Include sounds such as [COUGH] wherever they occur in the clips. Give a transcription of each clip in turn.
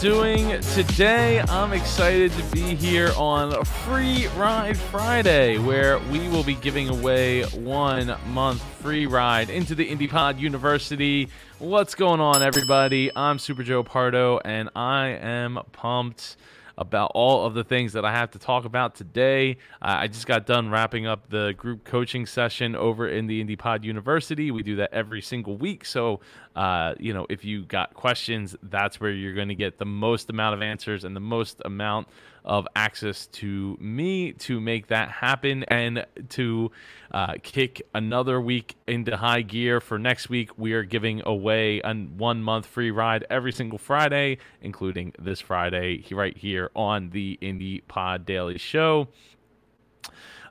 doing today? I'm excited to be here on Free Ride Friday, where we will be giving away one month free ride into the IndiePod University. What's going on, everybody? I'm Super Joe Pardo, and I am pumped about all of the things that I have to talk about today. Uh, I just got done wrapping up the group coaching session over in the IndiePod University. We do that every single week. So, uh, you know, if you got questions, that's where you're going to get the most amount of answers and the most amount of access to me to make that happen and to uh, kick another week into high gear for next week. We are giving away a one month free ride every single Friday, including this Friday right here on the Indie Pod Daily Show.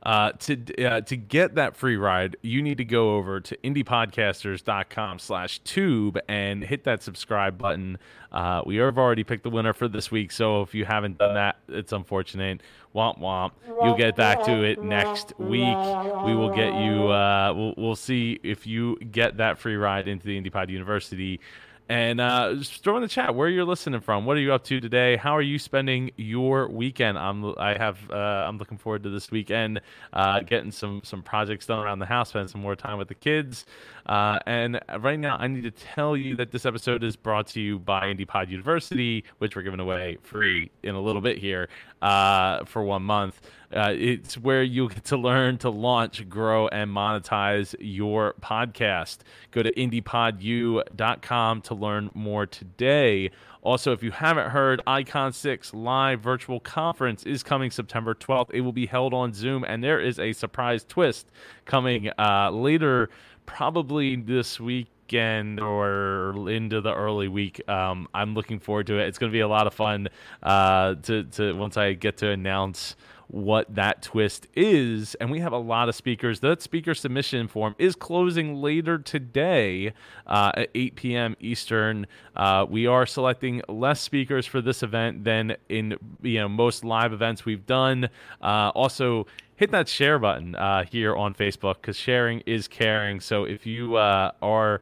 Uh, to uh, to get that free ride, you need to go over to indiepodcasters.com slash tube and hit that subscribe button. Uh, we have already picked the winner for this week, so if you haven't done that, it's unfortunate. Womp womp. You'll get back to it next week. We will get you. Uh, we'll, we'll see if you get that free ride into the IndiePod University and uh, just throw in the chat where you're listening from. What are you up to today? How are you spending your weekend? I'm I have uh, I'm looking forward to this weekend, uh, getting some some projects done around the house, spending some more time with the kids. Uh, and right now, I need to tell you that this episode is brought to you by IndiePod University, which we're giving away free in a little bit here uh, for one month. Uh, it's where you get to learn to launch, grow, and monetize your podcast. Go to indiepodu.com to learn more today. Also, if you haven't heard, Icon 6 live virtual conference is coming September 12th. It will be held on Zoom, and there is a surprise twist coming uh, later probably this weekend or into the early week. Um, I'm looking forward to it. It's going to be a lot of fun uh, to, to once I get to announce what that twist is. And we have a lot of speakers. That speaker submission form is closing later today uh, at 8 p.m. Eastern. Uh, we are selecting less speakers for this event than in you know most live events we've done. Uh, also, hit that share button uh, here on Facebook because sharing is caring. So if you uh, are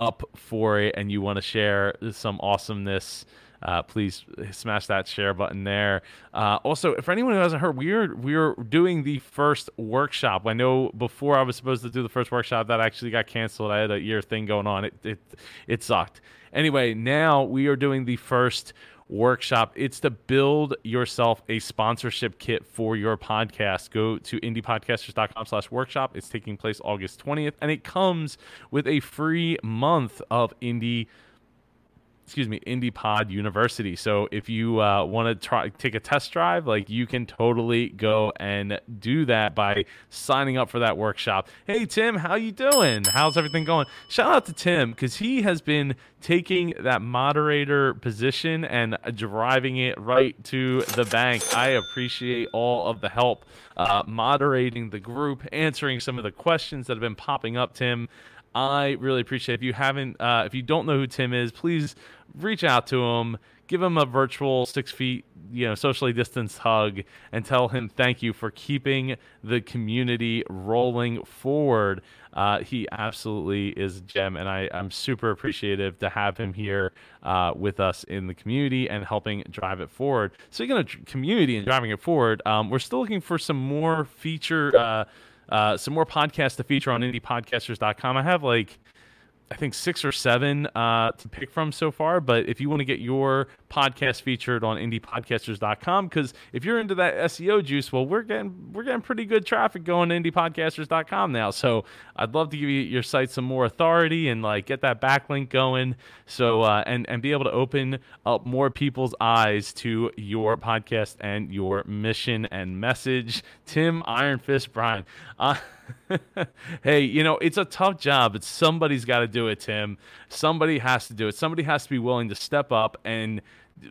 up for it and you want to share some awesomeness uh, please smash that share button there. Uh, also, for anyone who hasn't heard, we're we're doing the first workshop. I know before I was supposed to do the first workshop that actually got canceled. I had a year thing going on. It it it sucked. Anyway, now we are doing the first workshop. It's to build yourself a sponsorship kit for your podcast. Go to indiepodcasters.com slash workshop. It's taking place August 20th, and it comes with a free month of indie excuse me, IndiePod University. So if you uh, want to try take a test drive, like you can totally go and do that by signing up for that workshop. Hey Tim, how you doing? How's everything going? Shout out to Tim because he has been taking that moderator position and driving it right to the bank. I appreciate all of the help uh, moderating the group, answering some of the questions that have been popping up, Tim. I really appreciate it. if you haven't uh, if you don't know who Tim is, please reach out to him, give him a virtual six feet, you know, socially distanced hug, and tell him thank you for keeping the community rolling forward. Uh, he absolutely is a gem, and I, I'm super appreciative to have him here uh, with us in the community and helping drive it forward. Speaking of community and driving it forward, um, we're still looking for some more feature. Uh, some more podcasts to feature on indiepodcasters.com. I have like I think six or seven uh, to pick from so far. But if you want to get your podcast featured on indiepodcasters.com, because if you're into that SEO juice, well, we're getting we're getting pretty good traffic going to indiepodcasters.com now. So I'd love to give you your site some more authority and like get that backlink going. So uh, and and be able to open up more people's eyes to your podcast and your mission and message. Tim Iron Fist Brian. Uh, [LAUGHS] hey, you know, it's a tough job, but somebody's got to do it, Tim. Somebody has to do it. Somebody has to be willing to step up and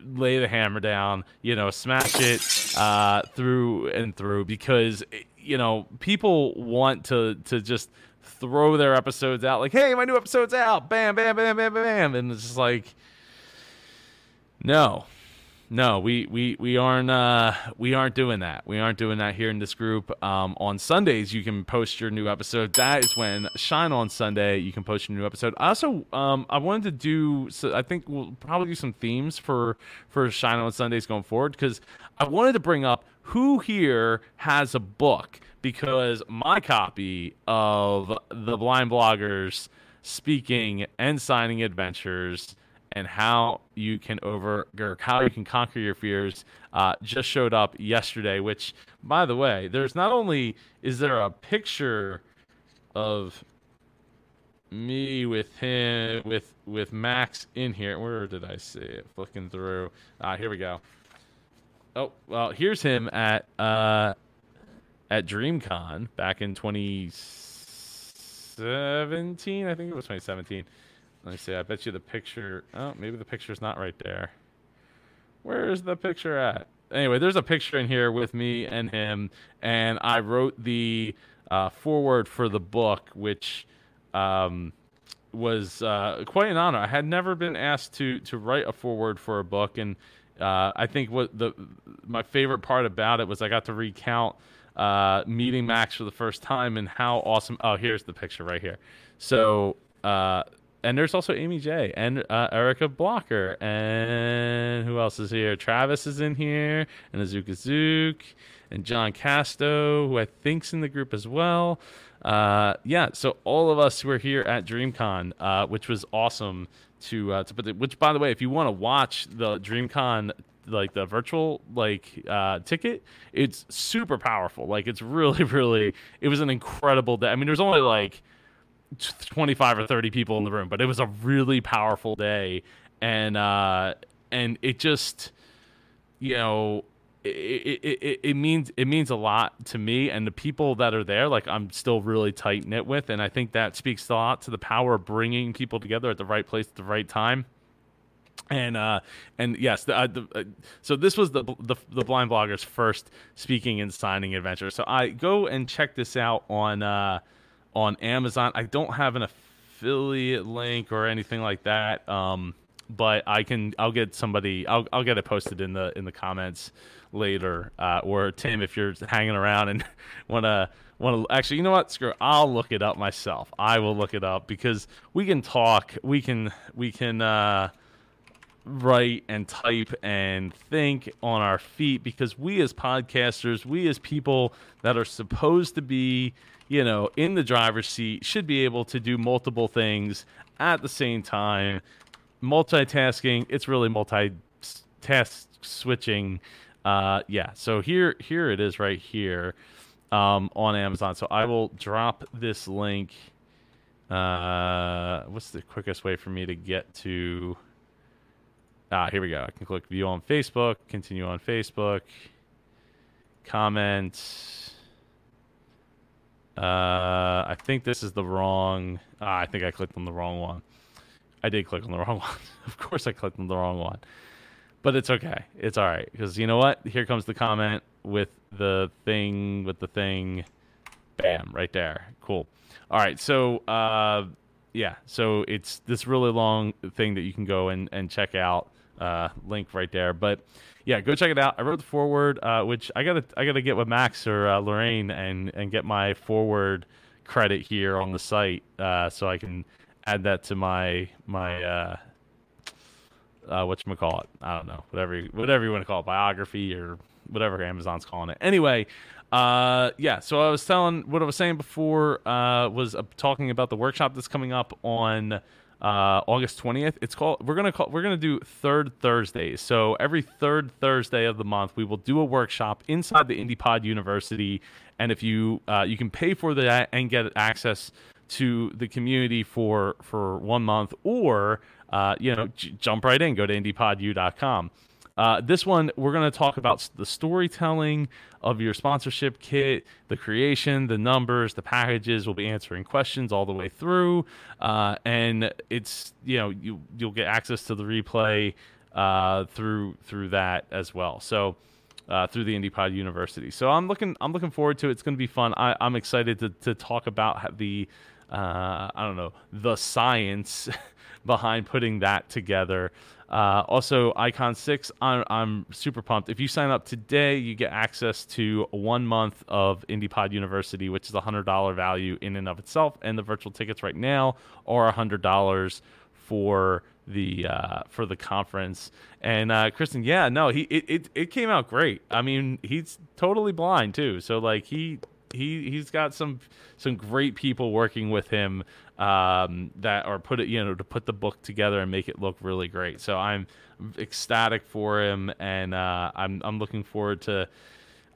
lay the hammer down, you know, smash it uh, through and through because, you know, people want to, to just throw their episodes out like, hey, my new episode's out. Bam, bam, bam, bam, bam. And it's just like, no, no, we we we aren't uh, we aren't doing that. We aren't doing that here in this group. Um, on Sundays, you can post your new episode. That is when Shine on Sunday. You can post your new episode. I also um, I wanted to do. So I think we'll probably do some themes for for Shine on Sundays going forward because I wanted to bring up who here has a book because my copy of the Blind Bloggers speaking and signing adventures and how you can over or how you can conquer your fears uh, just showed up yesterday. Which, by the way, there's not only is there a picture of me with him with with Max in here. Where did I see it? Flicking through. Ah, here we go. Oh well, here's him at uh at DreamCon back in 2017. I think it was 2017. Let me see. I bet you the picture. Oh, maybe the picture's not right there. Where's the picture at? Anyway, there's a picture in here with me and him, and I wrote the uh, foreword for the book, which um, was uh, quite an honor. I had never been asked to to write a foreword for a book, and uh, I think what the my favorite part about it was I got to recount uh, meeting Max for the first time and how awesome. Oh, here's the picture right here. So uh, and there's also Amy J and uh, Erica Blocker and who else is here? Travis is in here and Azuka Zook and John Casto, who I think's in the group as well. Uh, yeah, so all of us were here at DreamCon, uh, which was awesome to uh, to put. The, which, by the way, if you want to watch the DreamCon like the virtual like uh, ticket, it's super powerful. Like it's really, [LAUGHS] really. It was an incredible day. I mean, there's only like 25 or 30 people in the room, but it was a really powerful day. And, uh, and it just, you know, it, it, it, it means it means a lot to me and the people that are there like i'm still really tight knit with. And i think that speaks a lot to the power of bringing people together at the right place at the right time. And uh and yes the, uh, the uh, so this was the, the the blind bloggers first speaking and signing adventure. So i go and check this out on uh on Amazon. I don't have an affiliate link or anything like that. Um, but I can I'll get somebody I'll I'll get it posted in the in the comments later. Uh, or Tim, if you're hanging around and [LAUGHS] wanna want to actually you know what screw i'll look it up myself i will look it up because we can talk we can we can uh, write and type and think on our feet because we as podcasters we as people that are supposed to be you know, in the driver's seat, should be able to do multiple things at the same time. Multitasking, it's really multi-task switching. Uh, yeah, so here, here it is right here um, on Amazon. So I will drop this link. Uh, what's the quickest way for me to get to? Ah, here we go. I can click view on Facebook, continue on Facebook, comment uh, I think this is the wrong. Ah, I think I clicked on the wrong one. I did click on the [LAUGHS] wrong one. of course, I clicked on the wrong one. But it's okay. It's all right because you know what? Here comes the comment with the thing with the thing. Bam! Right there. Cool. All right. So, uh, yeah. So it's this really long thing that you can go and and check out. Uh, link right there. But yeah, go check it out. I wrote the foreword, uh, which I gotta I gotta get with Max or uh, Lorraine and and get my foreword credit here on the site, uh, so I can add that to my my uh, uh, what you call it? I don't know, whatever you, whatever you want to call it, biography or whatever Amazon's calling it. Anyway, uh, yeah. So I was telling what I was saying before uh, was uh, talking about the workshop that's coming up on uh, August 20th. It's called we're gonna call we're gonna do third Thursdays. So every third Thursday of the month, we will do a workshop inside the IndiePod University, and if you uh, you can pay for that and get access to the community for for one month, or uh, you know j- jump right in, go to indiepodu.com. Uh, this one, we're going to talk about the storytelling of your sponsorship kit, the creation, the numbers, the packages. We'll be answering questions all the way through, uh, and it's you know you you'll get access to the replay uh, through through that as well. So. Uh, through the IndiePod University, so I'm looking. I'm looking forward to it. It's going to be fun. I, am excited to, to talk about the, uh, I don't know, the science [LAUGHS] behind putting that together. Uh, also, Icon 6, I'm, I'm super pumped. If you sign up today, you get access to one month of IndiePod University, which is a $100 value in and of itself. And the virtual tickets right now are $100 for the uh, for the conference. And uh, Kristen, yeah, no, he it, it, it came out great. I mean, he's totally blind too, so like he he he's got some some great people working with him um, that are put it you know to put the book together and make it look really great. So I'm ecstatic for him, and uh, I'm I'm looking forward to.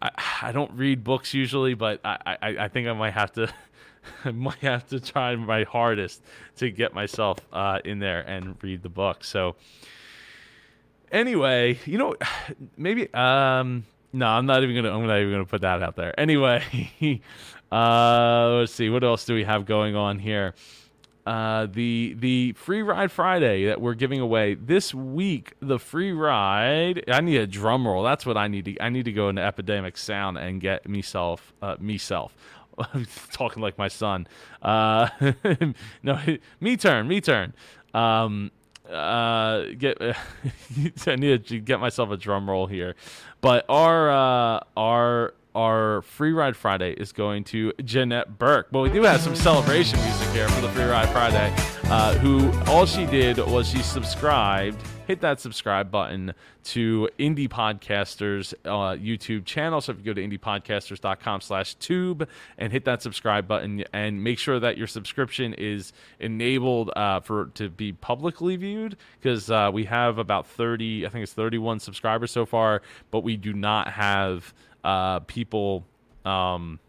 I, I don't read books usually, but I, I, I think I might have to [LAUGHS] I might have to try my hardest to get myself uh, in there and read the book. So anyway, you know, [SIGHS] maybe um, no, I'm not even gonna. I'm not even gonna put that out there. Anyway, [LAUGHS] uh, let's see. What else do we have going on here? Uh, the the free ride Friday that we're giving away this week. The free ride. I need a drum roll. That's what I need to. I need to go into Epidemic Sound and get myself uh, myself. [LAUGHS] talking like my son. Uh, [LAUGHS] no, me turn. Me turn. Um, uh, get [LAUGHS] I need to get myself a drum roll here, but our uh, our our free ride Friday is going to Jeanette Burke. But we do have some celebration music here for the free ride Friday. Uh, who all she did was she subscribed, hit that subscribe button to Indie Podcasters uh, YouTube channel. So if you go to indiepodcasters.com slash tube and hit that subscribe button and make sure that your subscription is enabled uh, for to be publicly viewed because uh, we have about 30, I think it's 31 subscribers so far, but we do not have uh, people um,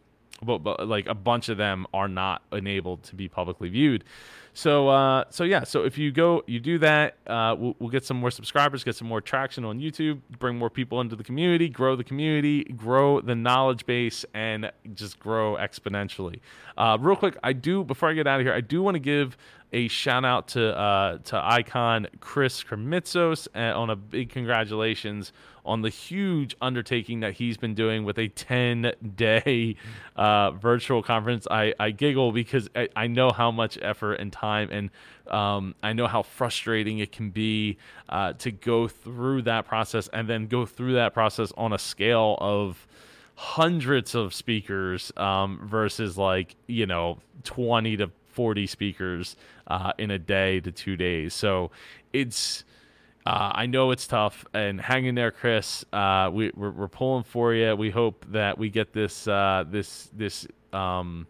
but, but like a bunch of them are not enabled to be publicly viewed. So uh, so yeah, so if you go, you do that, uh, we'll, we'll, get some more subscribers, get some more traction on YouTube, bring more people into the community, grow the community, grow the knowledge base, and just grow exponentially. Uh, real quick, I do before I get out of here, I do want to give a shout out to uh, to icon Chris Krimitsos uh, on a big congratulations on the huge undertaking that he's been doing with a 10 day uh, virtual conference. I, I giggle because I, I, know how much effort and time and um, I know how frustrating it can be uh, to go through that process and then go through that process on a scale of hundreds of speakers um, versus like, you know, 20 to 40 speakers uh, in a day to two days. So it's uh, I know it's tough, and hang in there, Chris. Uh, we, we're, we're, pulling for you. We hope that we get this uh, this this um,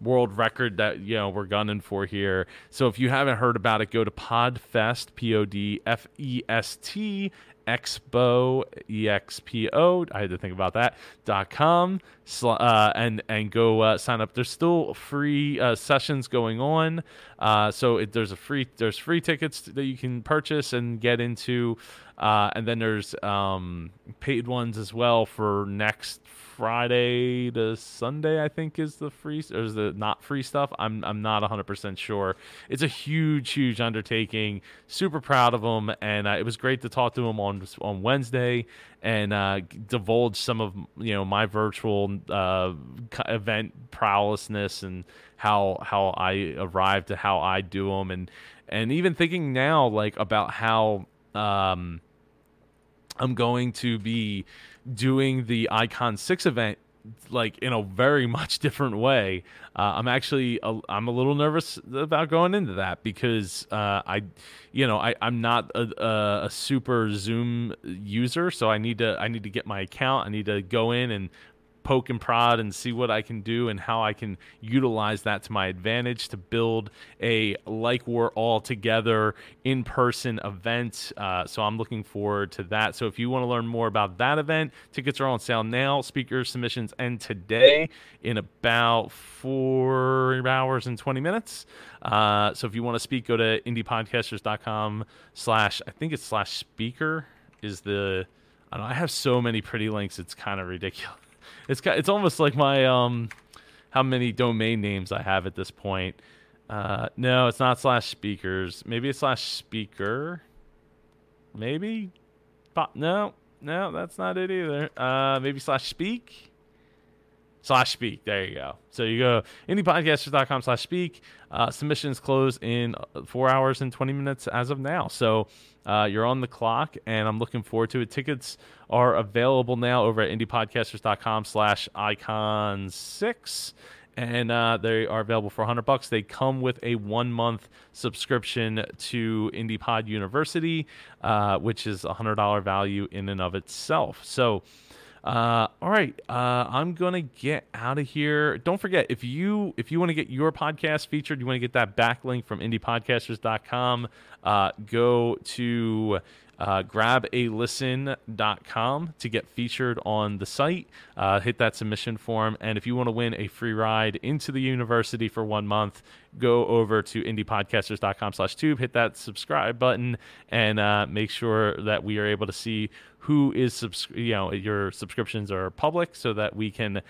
world record that you know we're gunning for here. So if you haven't heard about it, go to Podfest, P O D F E S T expo expo i had to think about that dot com uh, and and go uh, sign up. There's still free uh, sessions going on. Uh, so it, there's a free there's free tickets that you can purchase and get into. Uh, and then there's um, paid ones as well for next Friday to Sunday, I think is the free or is the not free stuff. I'm I'm not 100% sure. It's a huge, huge undertaking. Super proud of him, and uh, it was great to talk to him on on Wednesday and uh, divulge some of you know my virtual uh, event prowessness and how how I arrived to how I do them, and and even thinking now like about how. Um, I'm going to be doing the Icon 6 event like in a very [LAUGHS] much different way. Uh, I'm actually I'm a little nervous about going into that because uh, I, you know, I I'm not a, a, super Zoom user, so I need to I need to get my account. I need to go in and poke and prod and see what I can do and how I can utilize that to my advantage to build a like we're all together in person event. Uh, so I'm looking forward to that. So if you want to learn more about that event, tickets are on sale now. Speaker submissions end today in about four hours and 20 minutes. Uh, so if you want to speak, go to indiepodcasters.com slash, I think it's slash speaker is the, I, know, I have so many pretty links. It's kind of ridiculous. It's it's almost like my um, how many domain names I have at this point. Uh, no, it's not slash speakers. Maybe it's slash speaker. Maybe. But no, no, that's not it either. Uh, maybe slash speak. Slash speak. There you go. So you go indiepodcasters.com slash speak. Uh, submissions close in uh, four hours and 20 minutes as of now. So uh, you're on the clock, and I'm looking forward to it. Tickets are available now over at indiepodcasters.com slash icon six and uh, they are available for 100 bucks. They come with a one month subscription to IndiePod University, uh, which is a hundred dollar value in and of itself. So. Uh, all right, uh, I'm gonna get out of here. Don't forget if you if you want to get your podcast featured, you want to get that backlink from indiepodcasters.com. Uh, go to uh, grabalisten.com to get featured on the site. Uh, hit that submission form. And if you want to win a free ride into the university for one month, go over to indiepodcasters.com slash tube, hit that subscribe button, and uh, make sure that we are able to see who is, subs- you know, your subscriptions are public so that we can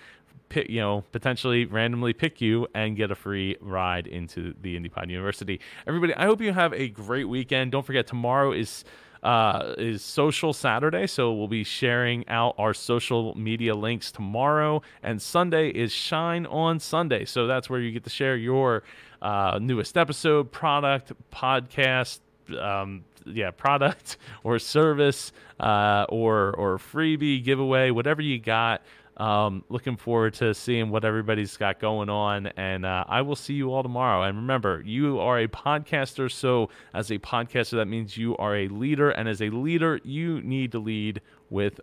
pick, you know, potentially randomly pick you and get a free ride into the IndiePod University. Everybody, I hope you have a great weekend. Don't forget, tomorrow is uh, is Social Saturday, so we'll be sharing out our social media links tomorrow. And Sunday is Shine on Sunday, so that's where you get to share your uh, newest episode, product, podcast, um, yeah, product [LAUGHS] or service, uh, or or freebie giveaway, whatever you got. Um, looking forward to seeing what everybody's got going on, and uh, I will see you all tomorrow. And remember, you are a podcaster, so as a podcaster, that means you are a leader, and as a leader, you need to lead with